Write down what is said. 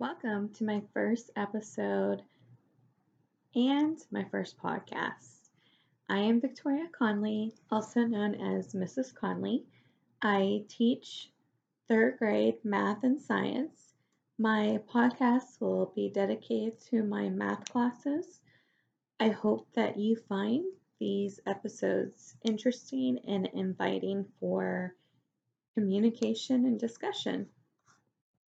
Welcome to my first episode and my first podcast. I am Victoria Conley, also known as Mrs. Conley. I teach third grade math and science. My podcast will be dedicated to my math classes. I hope that you find these episodes interesting and inviting for communication and discussion.